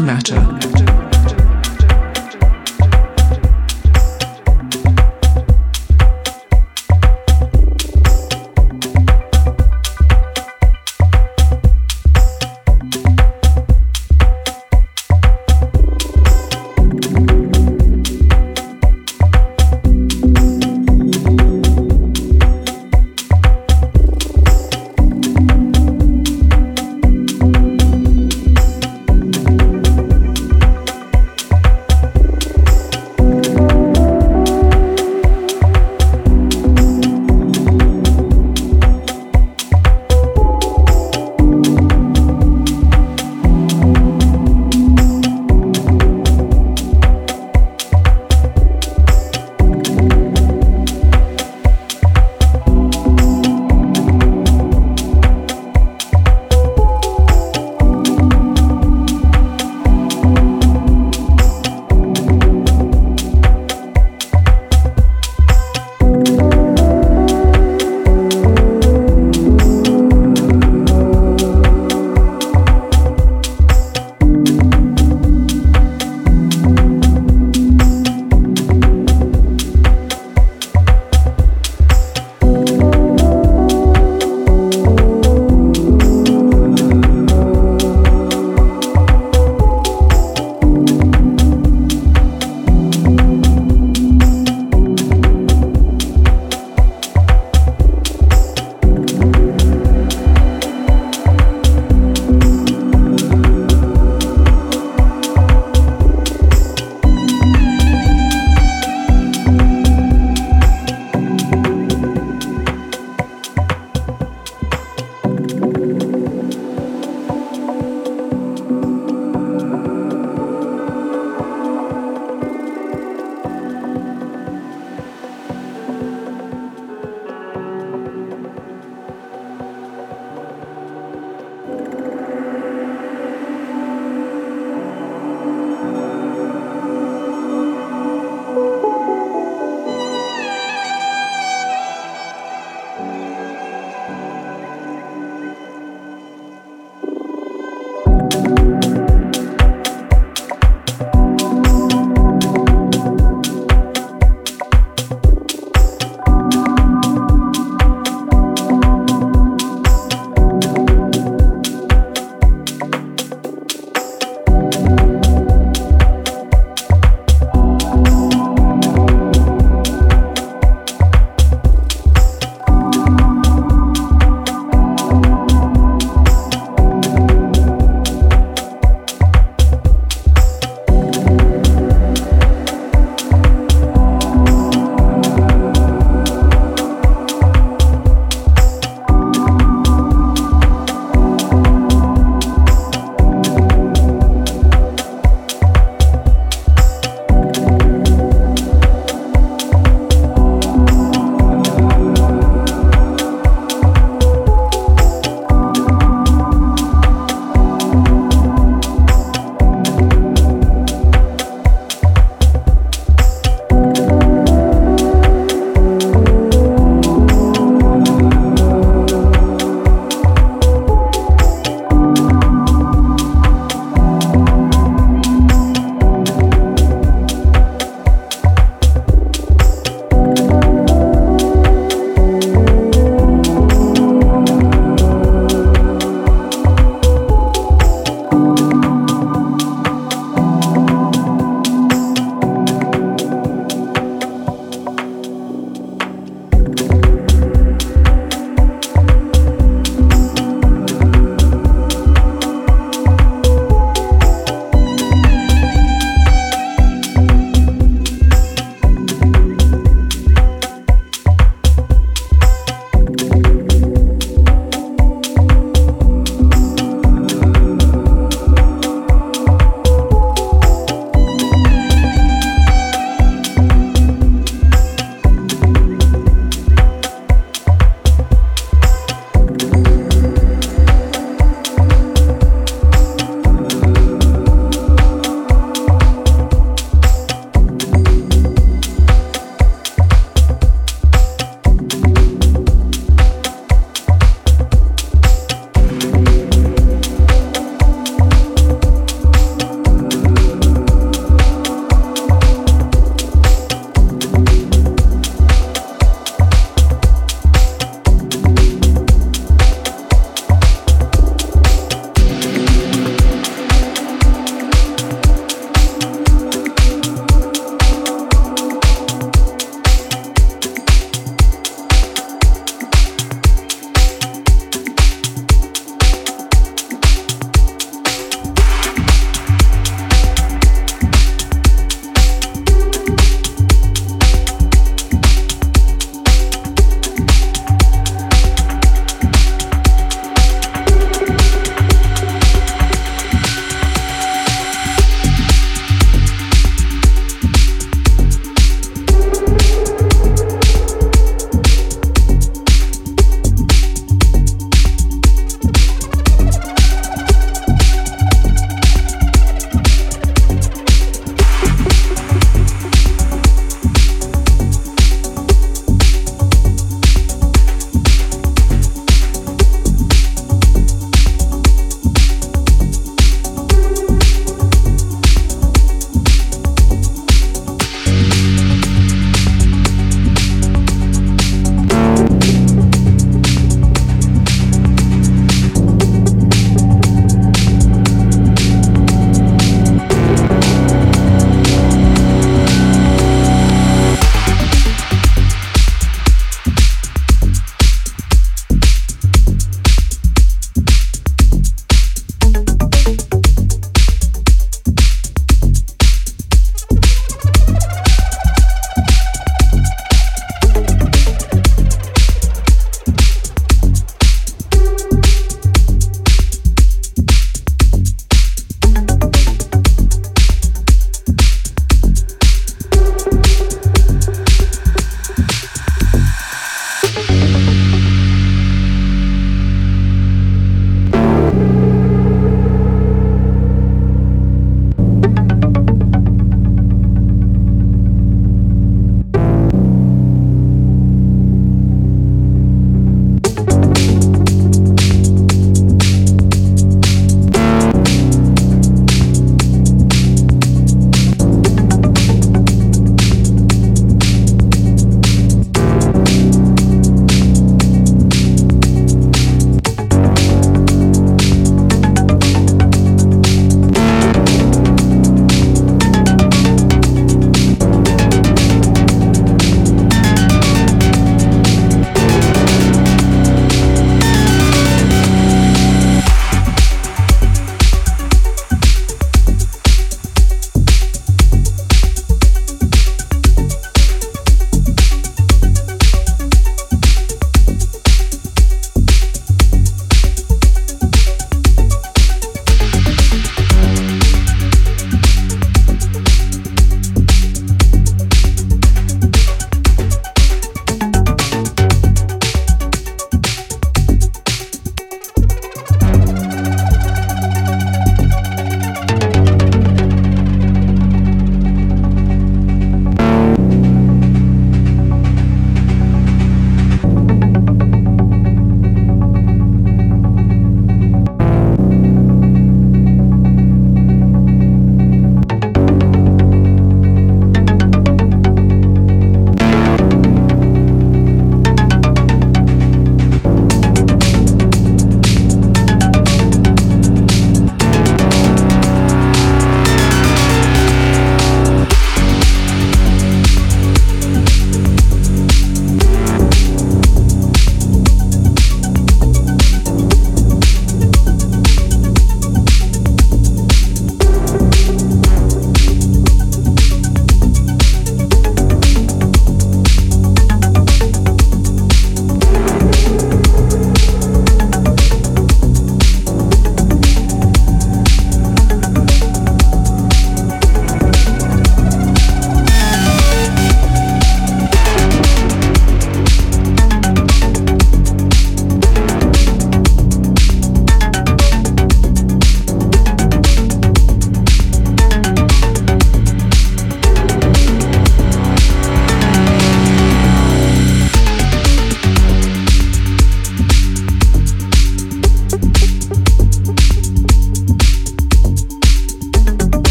matter.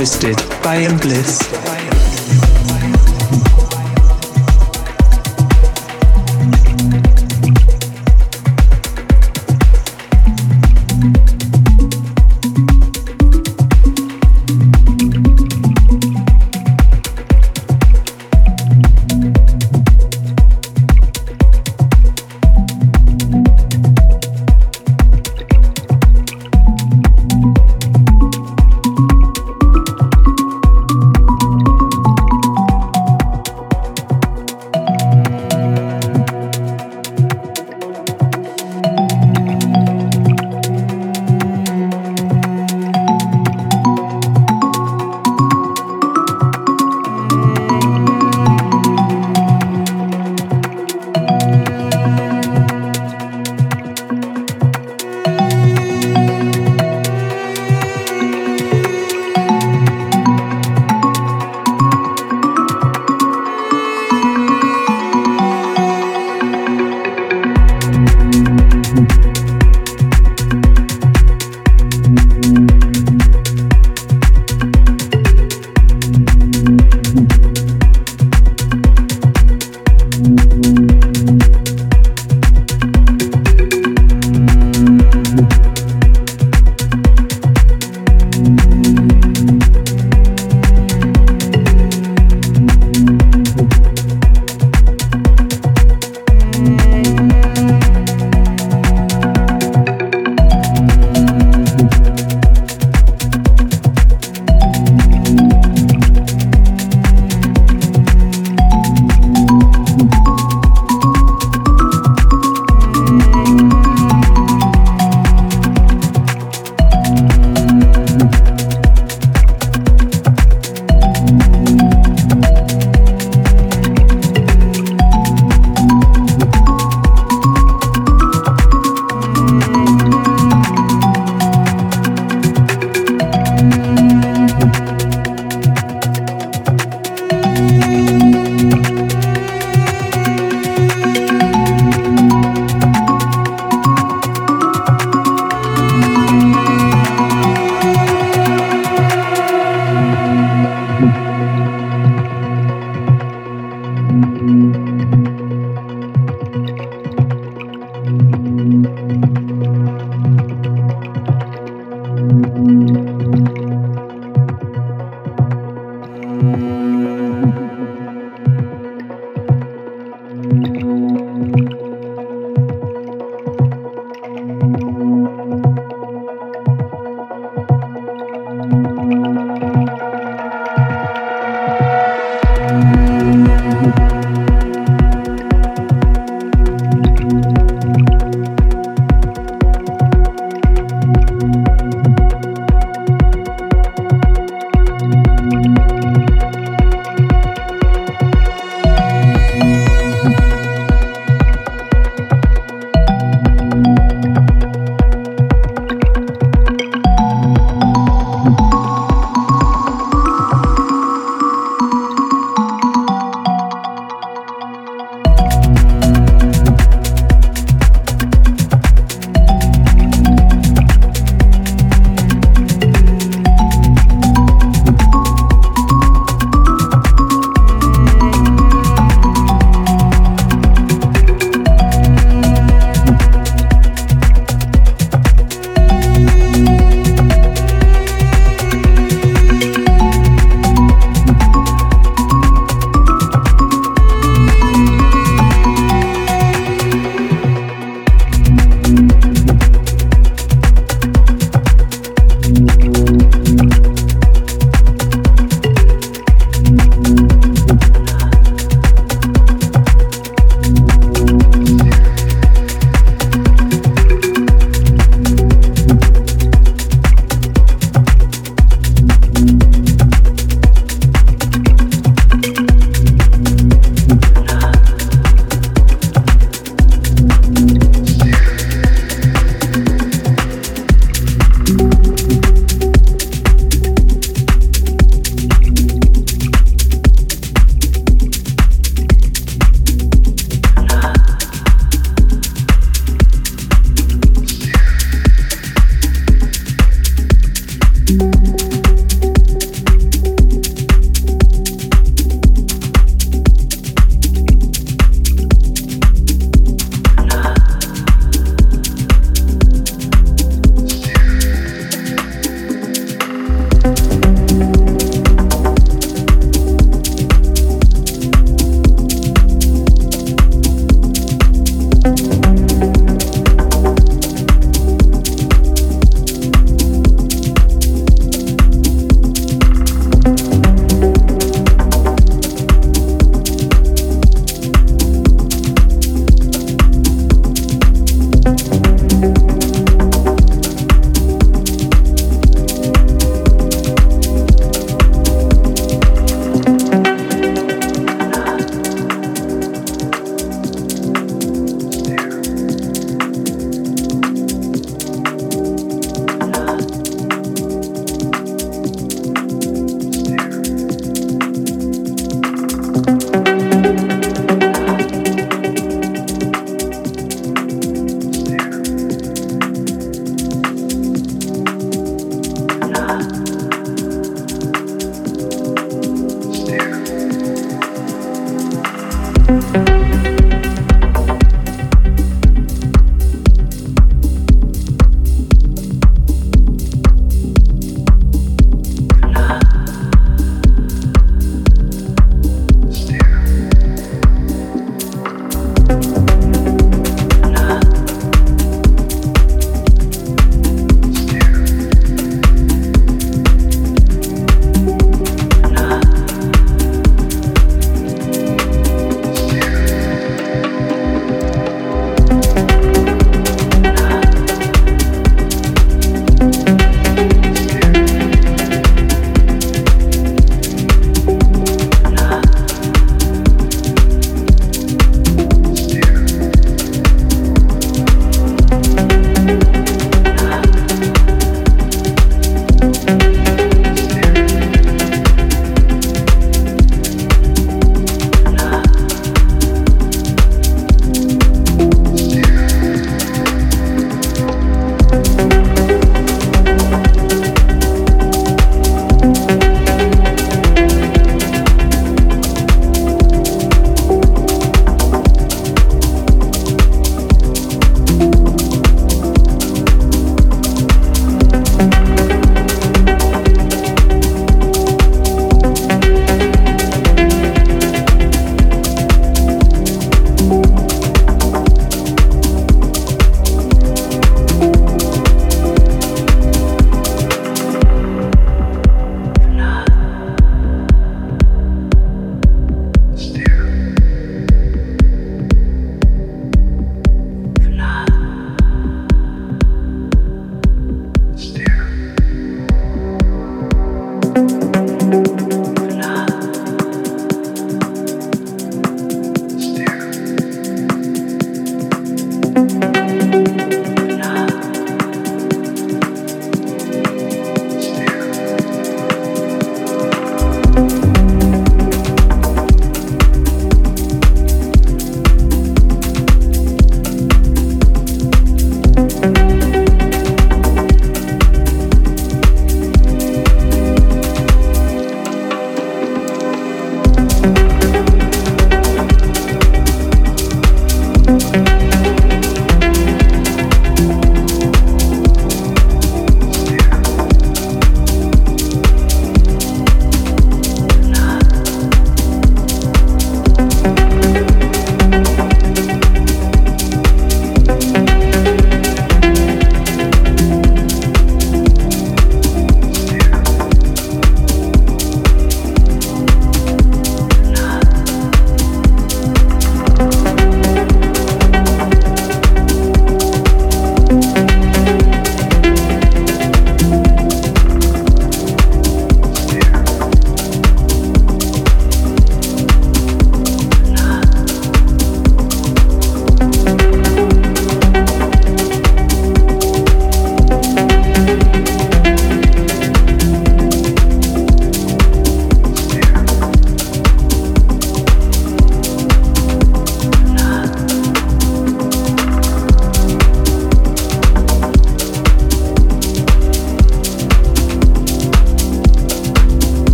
Hosted by Bliss.